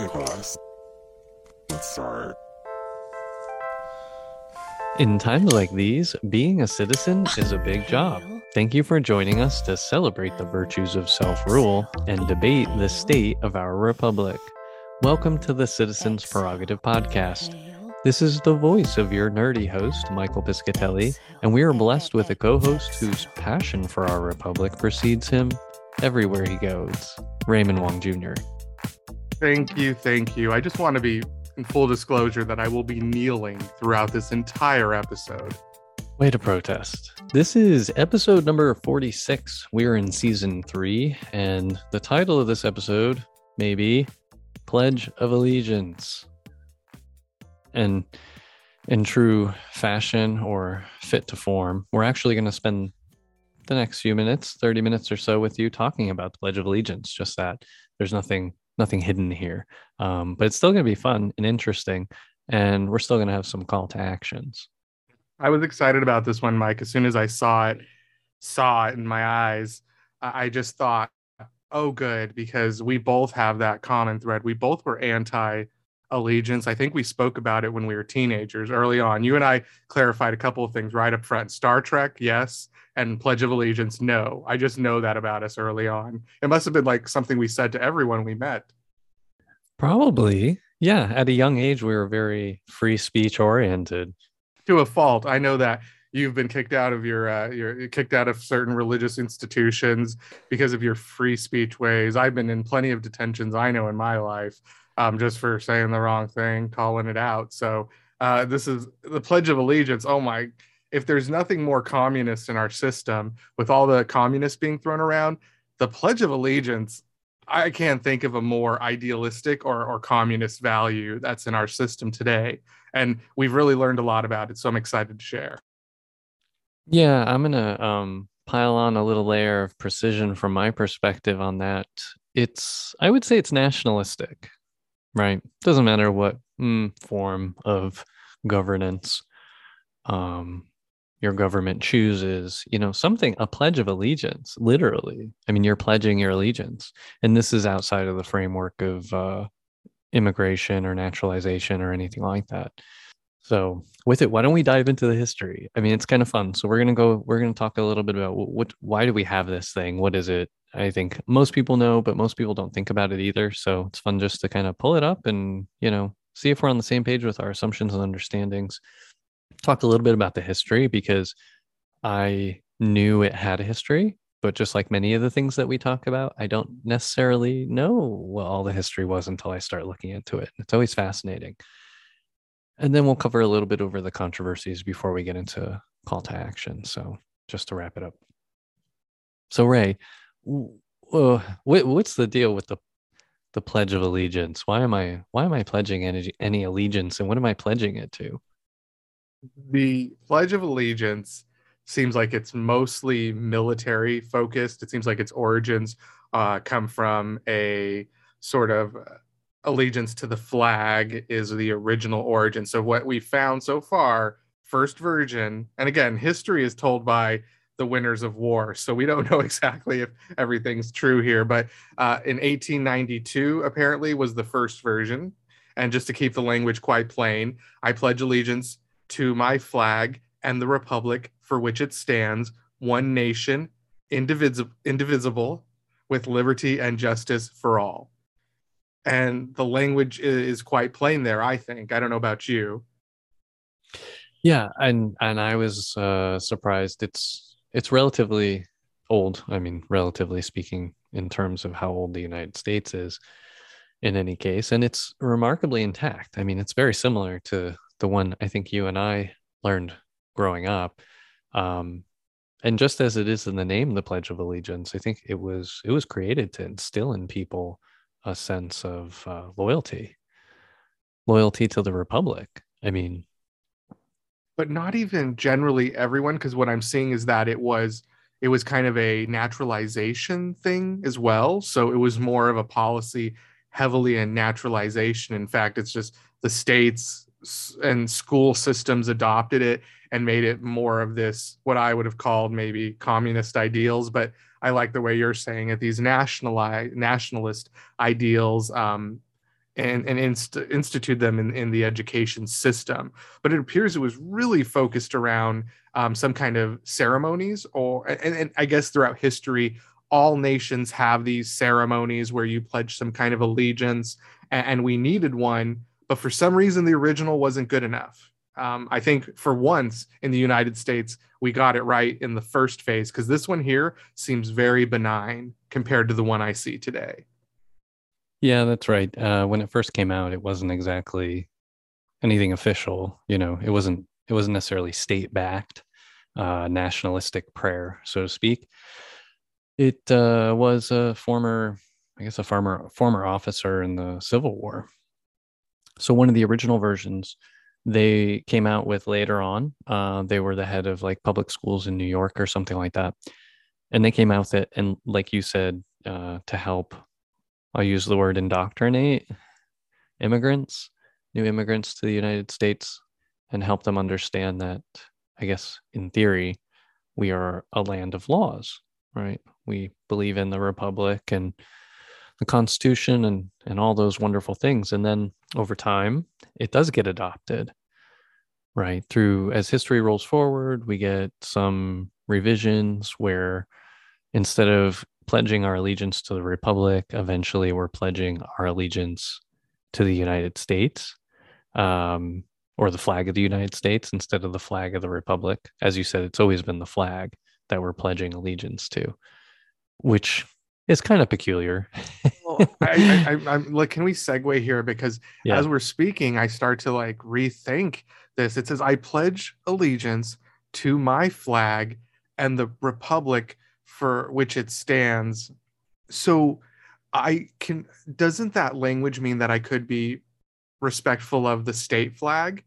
Nicholas. Let's start. In times like these, being a citizen is a big job. Thank you for joining us to celebrate the virtues of self rule and debate the state of our republic. Welcome to the Citizens Prerogative Podcast. This is the voice of your nerdy host, Michael Piscatelli, and we are blessed with a co host whose passion for our republic precedes him everywhere he goes, Raymond Wong Jr. Thank you, thank you. I just want to be in full disclosure that I will be kneeling throughout this entire episode. Way to protest. This is episode number 46. We're in season three, and the title of this episode may be Pledge of Allegiance. And in true fashion or fit to form, we're actually going to spend the next few minutes, 30 minutes or so with you talking about the Pledge of Allegiance. Just that there's nothing nothing hidden here. Um, but it's still going to be fun and interesting. And we're still going to have some call to actions. I was excited about this one, Mike. As soon as I saw it, saw it in my eyes, I just thought, oh, good, because we both have that common thread. We both were anti allegiance. I think we spoke about it when we were teenagers early on. You and I clarified a couple of things right up front. Star Trek, yes, and Pledge of Allegiance, no. I just know that about us early on. It must have been like something we said to everyone we met. Probably. Yeah. At a young age, we were very free speech oriented. To a fault. I know that you've been kicked out of your uh, you're kicked out of certain religious institutions because of your free speech ways. I've been in plenty of detentions I know in my life um, just for saying the wrong thing, calling it out. So uh, this is the Pledge of Allegiance. Oh my! If there's nothing more communist in our system, with all the communists being thrown around, the Pledge of Allegiance I can't think of a more idealistic or, or communist value that's in our system today. And we've really learned a lot about it. So I'm excited to share. Yeah, I'm going to um, pile on a little layer of precision from my perspective on that. It's, I would say it's nationalistic, right? Doesn't matter what mm, form of governance um, your government chooses, you know, something, a pledge of allegiance, literally. I mean, you're pledging your allegiance. And this is outside of the framework of uh, immigration or naturalization or anything like that. So, with it, why don't we dive into the history? I mean, it's kind of fun. So, we're going to go, we're going to talk a little bit about what, why do we have this thing? What is it? I think most people know, but most people don't think about it either. So, it's fun just to kind of pull it up and, you know, see if we're on the same page with our assumptions and understandings talk a little bit about the history because I knew it had a history, but just like many of the things that we talk about, I don't necessarily know what all the history was until I start looking into it. It's always fascinating. And then we'll cover a little bit over the controversies before we get into call to action. So just to wrap it up. So Ray, uh, what's the deal with the the Pledge of Allegiance? Why am I why am I pledging any any allegiance, and what am I pledging it to? the Pledge of Allegiance seems like it's mostly military focused. It seems like its origins uh, come from a sort of allegiance to the flag is the original origin. So what we found so far, first version, and again, history is told by the winners of war. So we don't know exactly if everything's true here, but uh, in 1892 apparently was the first version. And just to keep the language quite plain, I pledge allegiance to my flag and the republic for which it stands, one nation, indivisible, indivisible, with liberty and justice for all. And the language is quite plain there, I think. I don't know about you. Yeah, and and I was uh, surprised. It's it's relatively old. I mean, relatively speaking, in terms of how old the United States is. In any case, and it's remarkably intact. I mean, it's very similar to the one I think you and I learned growing up. Um, and just as it is in the name, the Pledge of Allegiance, I think it was it was created to instill in people a sense of uh, loyalty, loyalty to the Republic. I mean, but not even generally everyone, because what I'm seeing is that it was it was kind of a naturalization thing as well. So it was more of a policy heavily in naturalization. In fact, it's just the states and school systems adopted it and made it more of this what I would have called maybe communist ideals, but I like the way you're saying it. These nationalized nationalist ideals, um, and, and inst- institute them in, in the education system. But it appears it was really focused around um, some kind of ceremonies, or and, and I guess throughout history, all nations have these ceremonies where you pledge some kind of allegiance, and, and we needed one, but for some reason the original wasn't good enough. Um, I think for once in the United States, we got it right in the first phase because this one here seems very benign compared to the one I see today. Yeah, that's right. Uh, when it first came out, it wasn't exactly anything official. You know, it wasn't it wasn't necessarily state backed, uh, nationalistic prayer, so to speak. It uh, was a former, I guess, a former former officer in the Civil War. So one of the original versions they came out with later on. Uh, they were the head of like public schools in New York or something like that, and they came out with it. And like you said, uh, to help I'll use the word indoctrinate immigrants, new immigrants to the United States, and help them understand that, I guess, in theory, we are a land of laws, right? We believe in the Republic and the Constitution and, and all those wonderful things. And then over time, it does get adopted, right? Through as history rolls forward, we get some revisions where instead of pledging our allegiance to the republic. Eventually, we're pledging our allegiance to the United States um, or the flag of the United States instead of the flag of the republic. As you said, it's always been the flag that we're pledging allegiance to, which is kind of peculiar. well, I, I, am like, can we segue here? Because yeah. as we're speaking, I start to like rethink this. It says, I pledge allegiance to my flag and the republic for which it stands. So I can doesn't that language mean that I could be respectful of the state flag?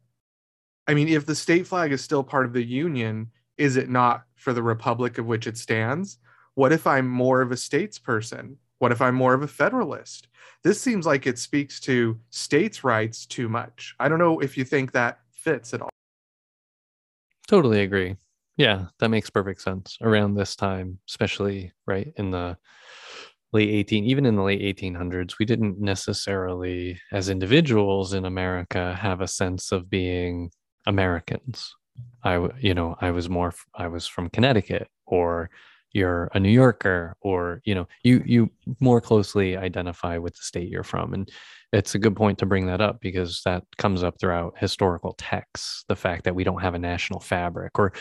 I mean, if the state flag is still part of the union, is it not for the republic of which it stands? What if I'm more of a states person? What if I'm more of a federalist? This seems like it speaks to states' rights too much. I don't know if you think that fits at all. Totally agree. Yeah, that makes perfect sense. Around this time, especially right in the late 18 even in the late 1800s we didn't necessarily as individuals in america have a sense of being americans i you know i was more i was from connecticut or you're a new yorker or you know you you more closely identify with the state you're from and it's a good point to bring that up because that comes up throughout historical texts the fact that we don't have a national fabric or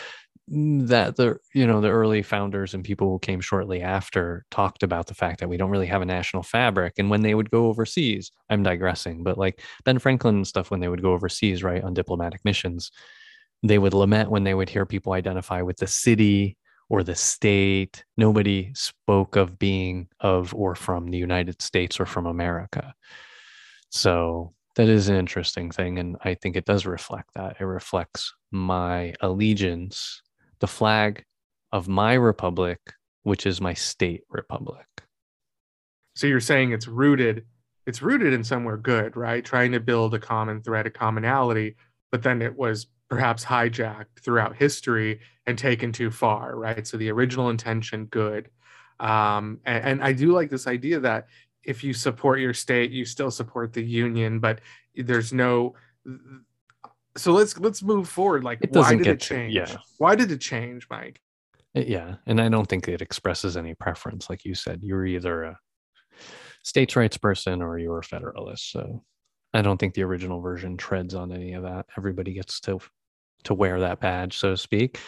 that the you know the early founders and people who came shortly after talked about the fact that we don't really have a national fabric and when they would go overseas i'm digressing but like ben franklin and stuff when they would go overseas right on diplomatic missions they would lament when they would hear people identify with the city or the state nobody spoke of being of or from the united states or from america so that is an interesting thing and i think it does reflect that it reflects my allegiance the flag of my republic, which is my state republic. So you're saying it's rooted, it's rooted in somewhere good, right? Trying to build a common thread, a commonality, but then it was perhaps hijacked throughout history and taken too far, right? So the original intention, good. Um, and, and I do like this idea that if you support your state, you still support the union, but there's no so let's let's move forward. Like it why did it change to, yeah. why did it change mike? Yeah and i don't think it expresses any preference like you said. You're either a states rights person or you're a federalist so i don't think the original version treads on any of that. Everybody gets to to wear that badge so to speak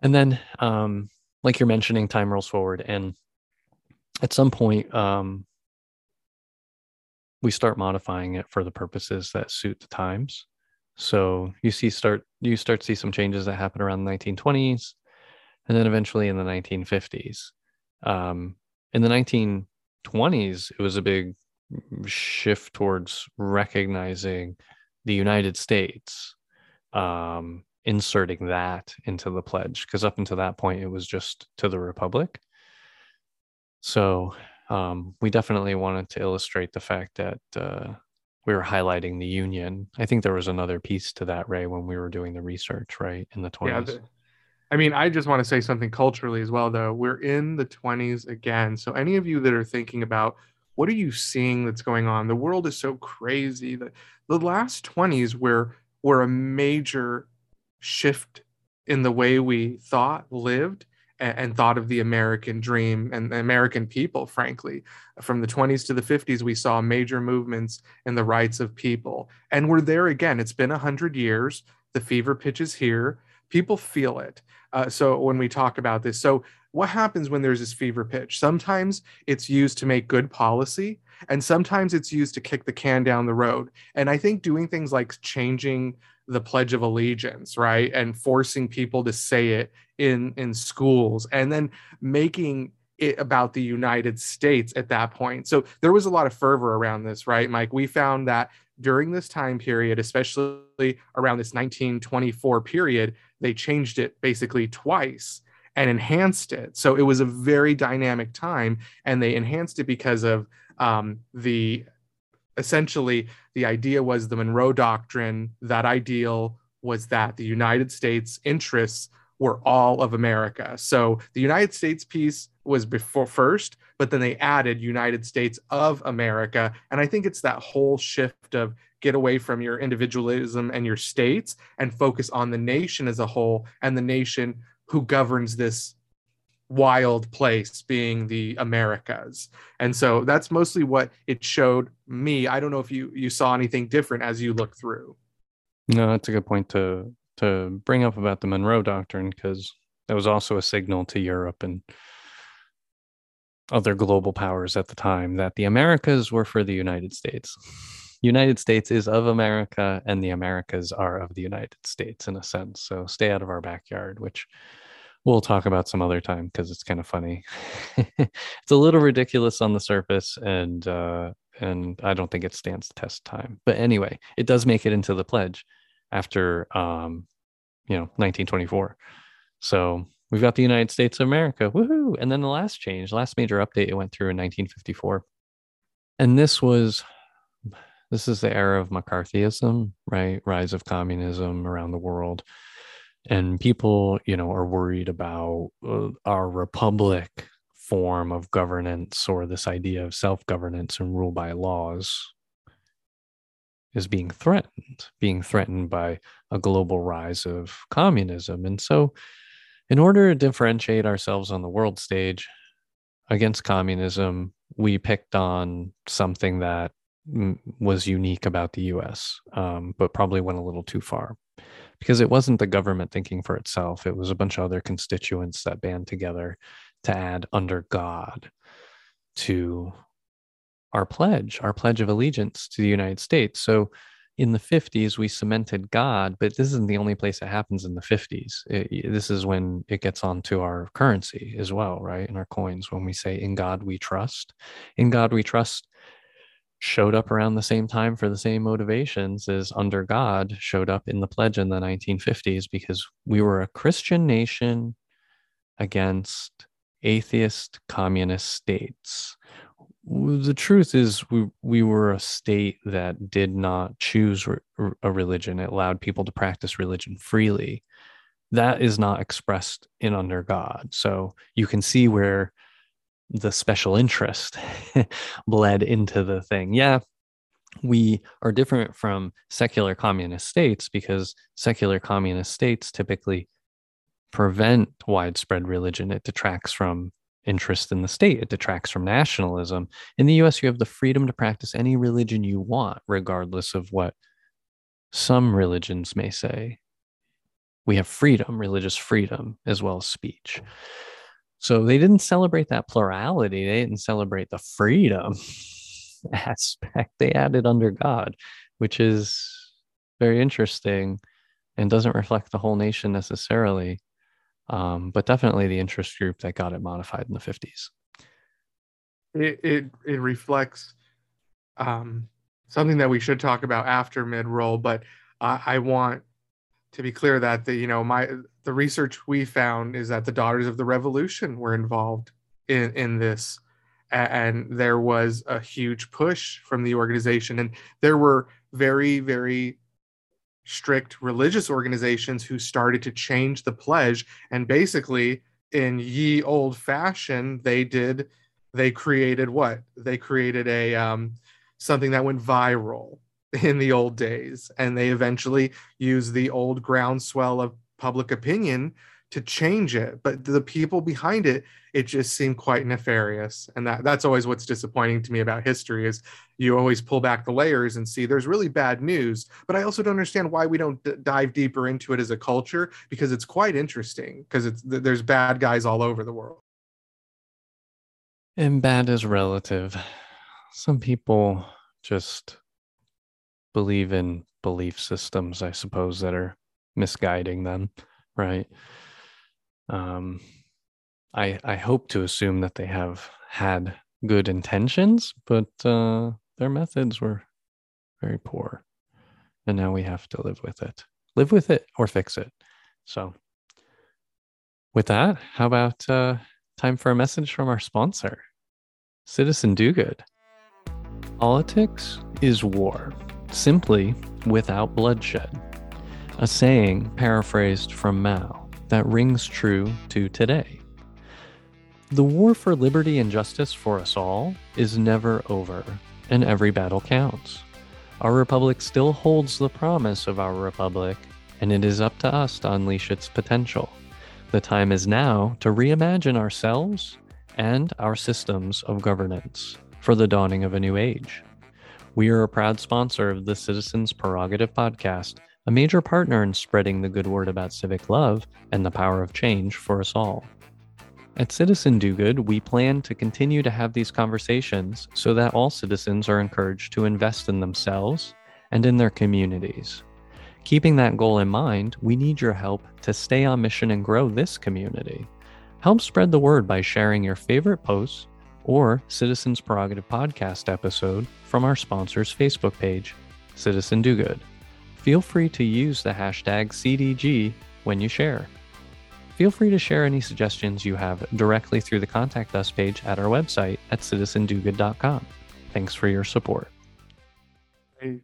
and then um like you're mentioning time rolls forward and at some point um we start modifying it for the purposes that suit the times so you see start you start to see some changes that happen around the 1920s, and then eventually in the 1950s. Um, in the 1920s, it was a big shift towards recognizing the United States, um, inserting that into the pledge, because up until that point, it was just to the Republic. So um, we definitely wanted to illustrate the fact that uh, we were highlighting the union. I think there was another piece to that, Ray, when we were doing the research, right, in the 20s. Yeah, the, I mean, I just want to say something culturally as well, though. We're in the 20s again. So, any of you that are thinking about what are you seeing that's going on? The world is so crazy. that the last 20s were were a major shift in the way we thought, lived, and, and thought of the American dream and the American people, frankly. From the 20s to the 50s, we saw major movements in the rights of people. And we're there again. It's been 100 years. The fever pitch is here. People feel it. Uh, so when we talk about this, so what happens when there's this fever pitch? Sometimes it's used to make good policy, and sometimes it's used to kick the can down the road. And I think doing things like changing the Pledge of Allegiance, right, and forcing people to say it in in schools, and then making it about the United States at that point. So there was a lot of fervor around this, right, Mike? We found that during this time period, especially around this 1924 period, they changed it basically twice and enhanced it. So it was a very dynamic time, and they enhanced it because of um, the essentially the idea was the Monroe Doctrine. That ideal was that the United States interests were all of America. So the United States piece was before first, but then they added United States of America. And I think it's that whole shift of get away from your individualism and your states and focus on the nation as a whole and the nation who governs this wild place being the Americas. And so that's mostly what it showed me. I don't know if you you saw anything different as you look through. No, that's a good point to to bring up about the Monroe Doctrine because that was also a signal to Europe and other global powers at the time that the Americas were for the United States. United States is of America and the Americas are of the United States in a sense. So stay out of our backyard, which we'll talk about some other time because it's kind of funny. it's a little ridiculous on the surface, and uh, and I don't think it stands the test time. But anyway, it does make it into the pledge after um, you know 1924. So we've got the United States of America, woohoo! And then the last change, last major update, it went through in 1954, and this was this is the era of McCarthyism, right? Rise of communism around the world and people you know are worried about uh, our republic form of governance or this idea of self-governance and rule by laws is being threatened being threatened by a global rise of communism. And so in order to differentiate ourselves on the world stage against communism we picked on something that was unique about the us um, but probably went a little too far because it wasn't the government thinking for itself. It was a bunch of other constituents that band together to add under God to our pledge, our pledge of allegiance to the United States. So in the 50s, we cemented God, but this isn't the only place it happens in the 50s. It, this is when it gets onto our currency as well, right? In our coins, when we say, In God we trust. In God we trust showed up around the same time for the same motivations as under God showed up in the pledge in the 1950s because we were a Christian nation against atheist communist states. The truth is, we, we were a state that did not choose a religion. It allowed people to practice religion freely. That is not expressed in under God. So you can see where the special interest bled into the thing. Yeah, we are different from secular communist states because secular communist states typically prevent widespread religion. It detracts from interest in the state, it detracts from nationalism. In the US, you have the freedom to practice any religion you want, regardless of what some religions may say. We have freedom, religious freedom, as well as speech. So they didn't celebrate that plurality. They didn't celebrate the freedom aspect. They added under God, which is very interesting and doesn't reflect the whole nation necessarily, um, but definitely the interest group that got it modified in the 50s. It, it, it reflects um, something that we should talk about after mid roll, but I, I want to be clear that the you know my the research we found is that the daughters of the revolution were involved in in this and there was a huge push from the organization. And there were very very strict religious organizations who started to change the pledge. And basically in ye old fashion they did they created what? They created a um, something that went viral in the old days, and they eventually used the old groundswell of public opinion to change it. But the people behind it, it just seemed quite nefarious, and that that's always what's disappointing to me about history is you always pull back the layers and see there's really bad news. But I also don't understand why we don't d- dive deeper into it as a culture because it's quite interesting because it's there's bad guys all over the world. And bad is relative. Some people just believe in belief systems, I suppose, that are misguiding them, right? Um, I I hope to assume that they have had good intentions, but uh, their methods were very poor, and now we have to live with it. Live with it or fix it. So, with that, how about uh, time for a message from our sponsor, Citizen Do Good. Politics is war, simply without bloodshed. A saying paraphrased from Mao that rings true to today. The war for liberty and justice for us all is never over, and every battle counts. Our republic still holds the promise of our republic, and it is up to us to unleash its potential. The time is now to reimagine ourselves and our systems of governance for the dawning of a new age. We are a proud sponsor of the Citizens Prerogative Podcast, a major partner in spreading the good word about civic love and the power of change for us all. At Citizen Do Good, we plan to continue to have these conversations so that all citizens are encouraged to invest in themselves and in their communities. Keeping that goal in mind, we need your help to stay on mission and grow this community. Help spread the word by sharing your favorite posts or Citizens Prerogative podcast episode from our sponsor's Facebook page, Citizen Do Good. Feel free to use the hashtag CDG when you share. Feel free to share any suggestions you have directly through the Contact Us page at our website at citizendogood.com. Thanks for your support. I,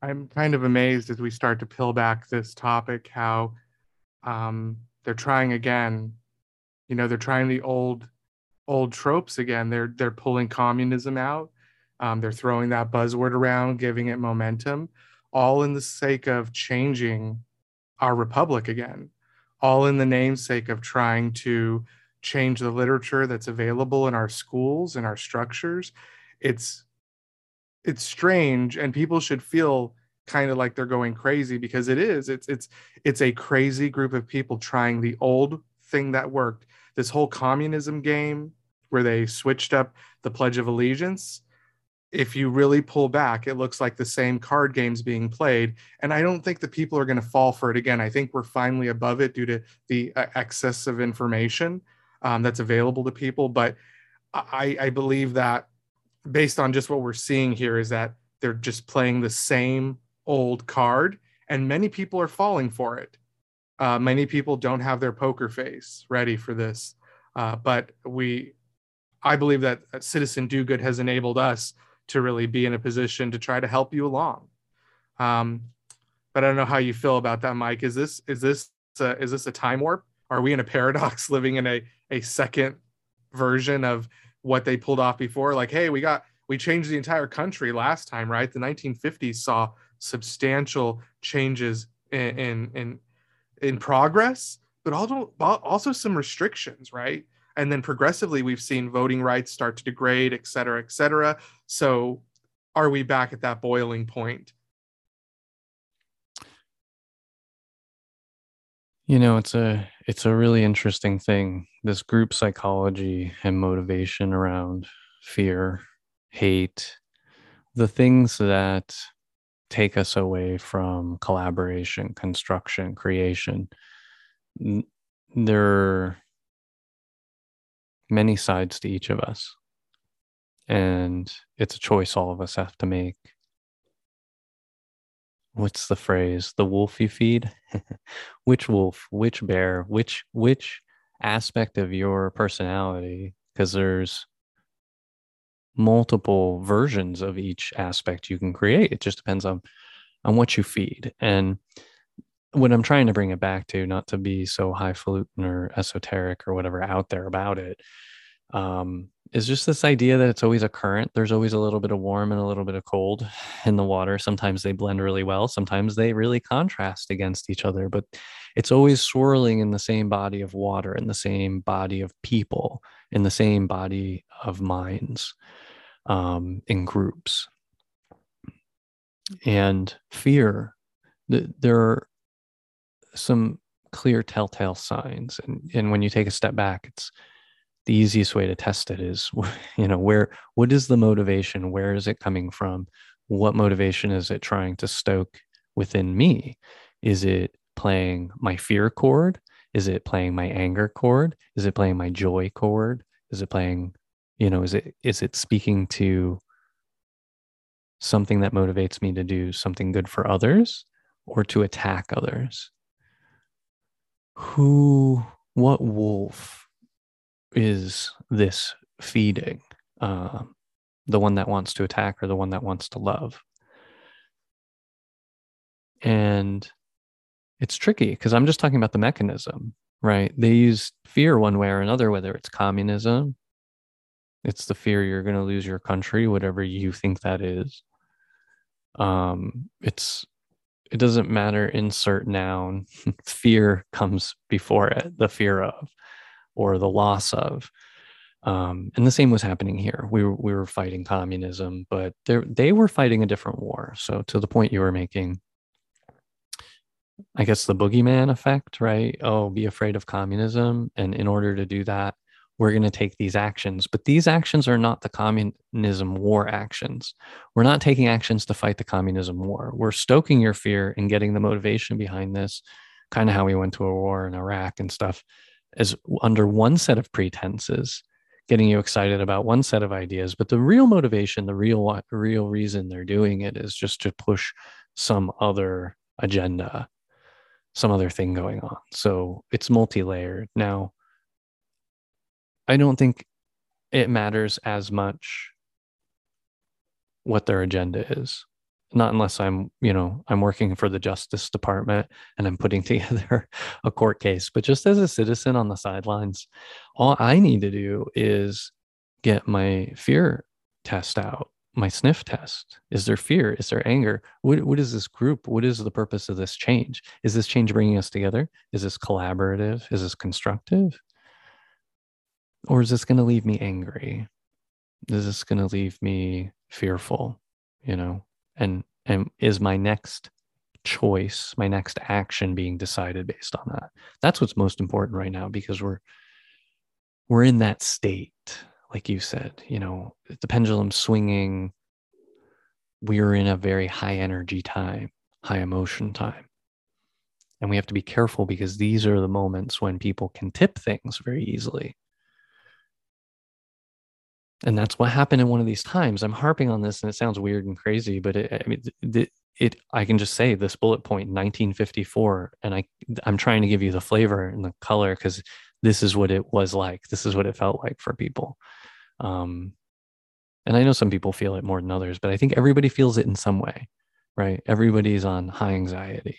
I'm kind of amazed as we start to peel back this topic how um, they're trying again. You know, they're trying the old old tropes again. They're they're pulling communism out. Um, they're throwing that buzzword around, giving it momentum, all in the sake of changing our republic again, all in the namesake of trying to change the literature that's available in our schools and our structures. It's it's strange, and people should feel kind of like they're going crazy because it is. It's it's it's a crazy group of people trying the old thing that worked this whole communism game where they switched up the Pledge of Allegiance. If you really pull back, it looks like the same card games being played. And I don't think the people are going to fall for it again. I think we're finally above it due to the uh, excess of information um, that's available to people. But I, I believe that based on just what we're seeing here, is that they're just playing the same old card, and many people are falling for it. Uh, many people don't have their poker face ready for this, uh, but we, I believe that Citizen Do Good has enabled us to really be in a position to try to help you along. Um, but I don't know how you feel about that, Mike. Is this is this a, is this a time warp? Are we in a paradox, living in a a second version of what they pulled off before? Like, hey, we got we changed the entire country last time, right? The 1950s saw substantial changes in in, in in progress, but also also some restrictions, right? And then progressively, we've seen voting rights start to degrade, et cetera, et cetera. So, are we back at that boiling point? You know, it's a it's a really interesting thing. This group psychology and motivation around fear, hate, the things that take us away from collaboration, construction, creation. There are many sides to each of us. And it's a choice all of us have to make. What's the phrase? The wolf you feed? which wolf, which bear, which which aspect of your personality? Because there's multiple versions of each aspect you can create. It just depends on on what you feed. And what I'm trying to bring it back to, not to be so highfalutin or esoteric or whatever out there about it, um, is just this idea that it's always a current. There's always a little bit of warm and a little bit of cold in the water. Sometimes they blend really well, sometimes they really contrast against each other, but it's always swirling in the same body of water, in the same body of people, in the same body of minds, um, in groups. And fear, th- there are some clear telltale signs. And, and when you take a step back, it's the easiest way to test it is you know where what is the motivation? Where is it coming from? What motivation is it trying to stoke within me? Is it playing my fear chord? Is it playing my anger chord? Is it playing my joy chord? Is it playing you know is it is it speaking to something that motivates me to do something good for others or to attack others who what wolf is this feeding? Uh, the one that wants to attack or the one that wants to love? And it's tricky because I'm just talking about the mechanism, right? They use fear one way or another, whether it's communism, it's the fear you're going to lose your country, whatever you think that is. Um, it's it doesn't matter. Insert noun. fear comes before it. The fear of or the loss of. Um, and the same was happening here. We were, we were fighting communism, but they they were fighting a different war. So to the point you were making, I guess the boogeyman effect, right? Oh, be afraid of communism. And in order to do that, we're going to take these actions. But these actions are not the communism war actions. We're not taking actions to fight the communism war. We're stoking your fear and getting the motivation behind this, kind of how we went to a war in Iraq and stuff as under one set of pretenses getting you excited about one set of ideas but the real motivation the real real reason they're doing it is just to push some other agenda some other thing going on so it's multi-layered now i don't think it matters as much what their agenda is not unless I'm, you know, I'm working for the Justice Department and I'm putting together a court case. But just as a citizen on the sidelines, all I need to do is get my fear test out, my sniff test. Is there fear? Is there anger? What, what is this group? What is the purpose of this change? Is this change bringing us together? Is this collaborative? Is this constructive? Or is this going to leave me angry? Is this going to leave me fearful? You know, and and is my next choice my next action being decided based on that that's what's most important right now because we're we're in that state like you said you know the pendulum swinging we're in a very high energy time high emotion time and we have to be careful because these are the moments when people can tip things very easily and that's what happened in one of these times. I'm harping on this and it sounds weird and crazy but it, i mean it, it i can just say this bullet point 1954 and i i'm trying to give you the flavor and the color because this is what it was like. This is what it felt like for people. Um and i know some people feel it more than others but i think everybody feels it in some way right? Everybody's on high anxiety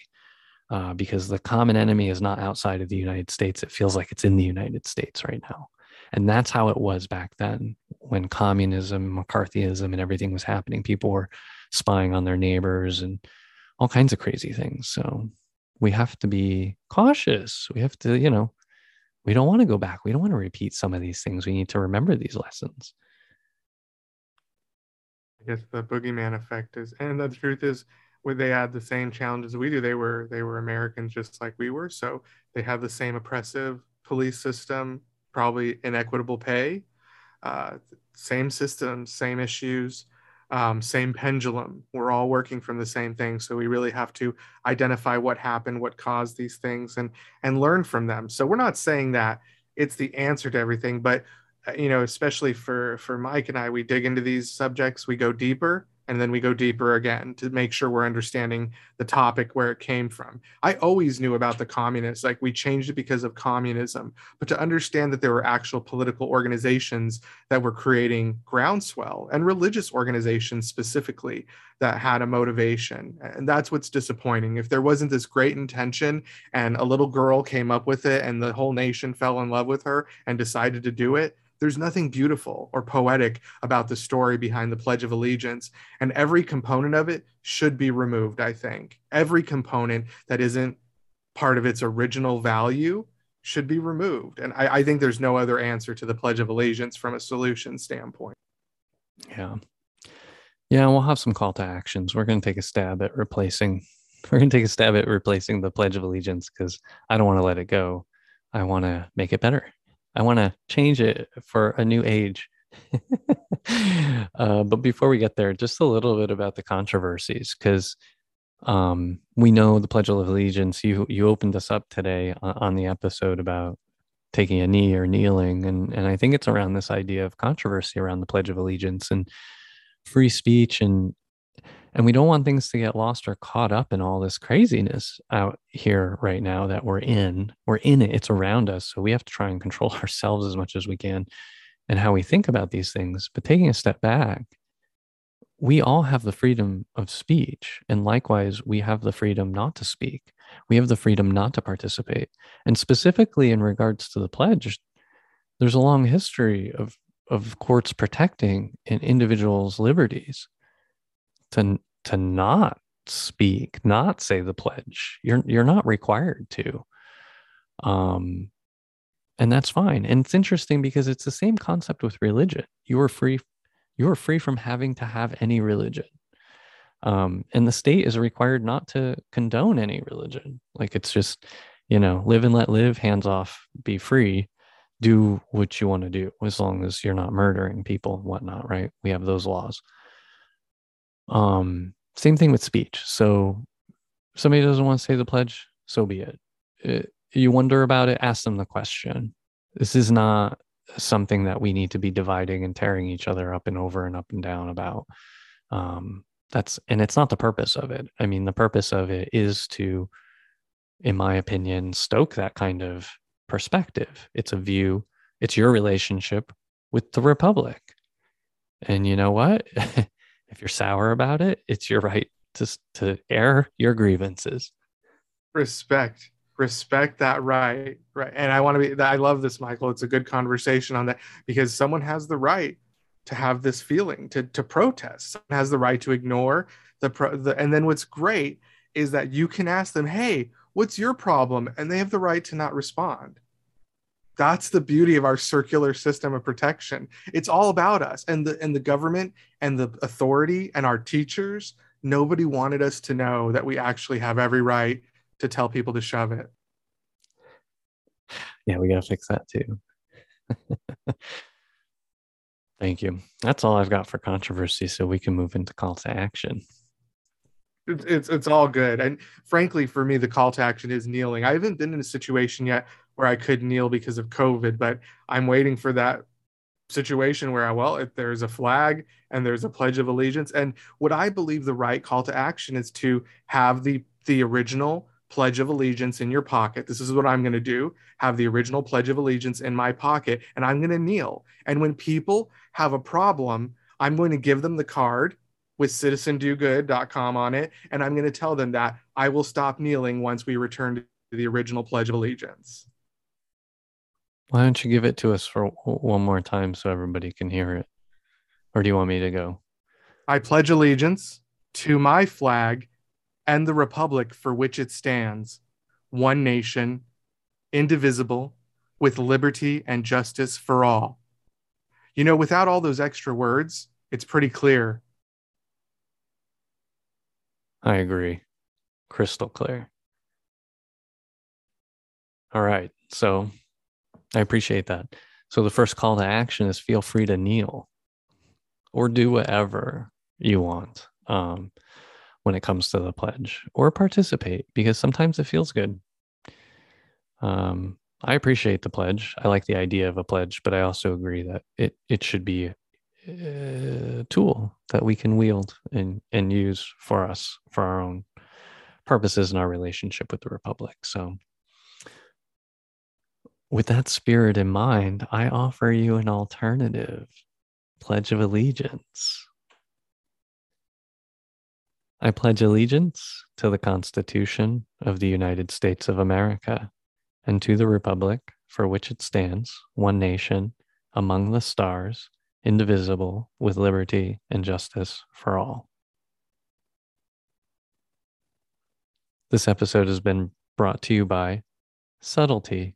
uh, because the common enemy is not outside of the united states. It feels like it's in the united states right now and that's how it was back then when communism, McCarthyism, and everything was happening. People were spying on their neighbors and all kinds of crazy things. So we have to be cautious. We have to, you know, we don't want to go back. We don't want to repeat some of these things. We need to remember these lessons. I guess the boogeyman effect is, and the truth is, where they had the same challenges we do. They were they were Americans just like we were, so they have the same oppressive police system, probably inequitable pay, uh, same systems, same issues, um, same pendulum. We're all working from the same thing. So we really have to identify what happened, what caused these things, and and learn from them. So we're not saying that it's the answer to everything, but uh, you know, especially for for Mike and I, we dig into these subjects, we go deeper, and then we go deeper again to make sure we're understanding the topic where it came from. I always knew about the communists, like we changed it because of communism, but to understand that there were actual political organizations that were creating groundswell and religious organizations specifically that had a motivation. And that's what's disappointing. If there wasn't this great intention and a little girl came up with it and the whole nation fell in love with her and decided to do it, there's nothing beautiful or poetic about the story behind the Pledge of Allegiance. And every component of it should be removed, I think. Every component that isn't part of its original value should be removed. And I, I think there's no other answer to the Pledge of Allegiance from a solution standpoint. Yeah. Yeah, we'll have some call to actions. We're going to take a stab at replacing. We're going to take a stab at replacing the Pledge of Allegiance because I don't want to let it go. I want to make it better. I want to change it for a new age. uh, but before we get there, just a little bit about the controversies because um, we know the Pledge of Allegiance. You you opened us up today on, on the episode about taking a knee or kneeling, and and I think it's around this idea of controversy around the Pledge of Allegiance and free speech and and we don't want things to get lost or caught up in all this craziness out here right now that we're in. We're in it. It's around us. So we have to try and control ourselves as much as we can and how we think about these things. But taking a step back we all have the freedom of speech. And likewise we have the freedom not to speak. We have the freedom not to participate. And specifically in regards to the pledge there's a long history of of courts protecting an individual's liberties to to not speak, not say the pledge. You're you're not required to. Um and that's fine. And it's interesting because it's the same concept with religion. You are free you are free from having to have any religion. Um, and the state is required not to condone any religion. Like it's just, you know, live and let live, hands off, be free do what you want to do as long as you're not murdering people and whatnot right we have those laws um same thing with speech so somebody doesn't want to say the pledge so be it. it you wonder about it ask them the question this is not something that we need to be dividing and tearing each other up and over and up and down about um that's and it's not the purpose of it i mean the purpose of it is to in my opinion stoke that kind of perspective. It's a view, it's your relationship with the Republic. And you know what? if you're sour about it, it's your right to, to air your grievances. Respect. Respect that right. Right. And I want to be, I love this, Michael. It's a good conversation on that because someone has the right to have this feeling, to, to protest, someone has the right to ignore the, pro, the, and then what's great is that you can ask them, hey, what's your problem? And they have the right to not respond. That's the beauty of our circular system of protection. It's all about us and the and the government and the authority and our teachers. Nobody wanted us to know that we actually have every right to tell people to shove it. Yeah, we got to fix that too. Thank you. That's all I've got for controversy, so we can move into call to action it's, it's it's all good. And frankly, for me, the call to action is kneeling. I haven't been in a situation yet where I could kneel because of COVID, but I'm waiting for that situation where I, well, if there's a flag and there's a pledge of allegiance, and what I believe the right call to action is to have the the original pledge of allegiance in your pocket. This is what I'm going to do. Have the original pledge of allegiance in my pocket, and I'm going to kneel. And when people have a problem, I'm going to give them the card with citizendogood.com on it. And I'm going to tell them that I will stop kneeling once we return to the original Pledge of Allegiance. Why don't you give it to us for one more time so everybody can hear it? Or do you want me to go? I pledge allegiance to my flag and the republic for which it stands, one nation, indivisible, with liberty and justice for all. You know, without all those extra words, it's pretty clear I agree. Crystal clear. All right. So I appreciate that. So the first call to action is feel free to kneel or do whatever you want um, when it comes to the pledge or participate because sometimes it feels good. Um, I appreciate the pledge. I like the idea of a pledge, but I also agree that it, it should be a tool that we can wield and and use for us for our own purposes in our relationship with the republic so with that spirit in mind i offer you an alternative pledge of allegiance i pledge allegiance to the constitution of the united states of america and to the republic for which it stands one nation among the stars, indivisible, with liberty and justice for all. This episode has been brought to you by Subtlety.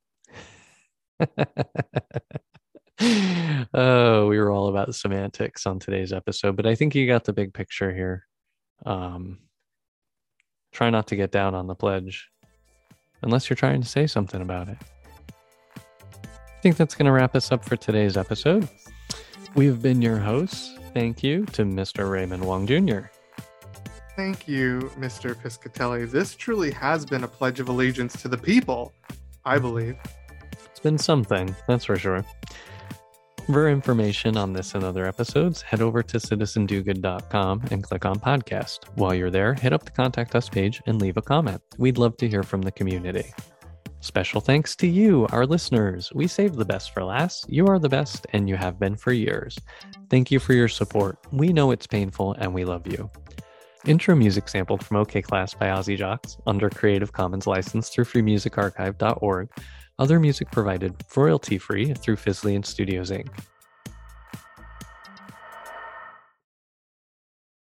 oh, we were all about semantics on today's episode, but I think you got the big picture here. Um, try not to get down on the pledge unless you're trying to say something about it. I think that's going to wrap us up for today's episode. We've been your hosts. Thank you to Mr. Raymond Wong Jr. Thank you, Mr. Piscatelli. This truly has been a pledge of allegiance to the people, I believe. It's been something, that's for sure. For information on this and other episodes, head over to citizendogood.com and click on podcast. While you're there, hit up the contact us page and leave a comment. We'd love to hear from the community. Special thanks to you, our listeners. We save the best for last. You are the best, and you have been for years. Thank you for your support. We know it's painful, and we love you. Intro music sampled from OK Class by Ozzy Jocks under Creative Commons license through freemusicarchive.org. Other music provided royalty free through Fizzly and Studios Inc.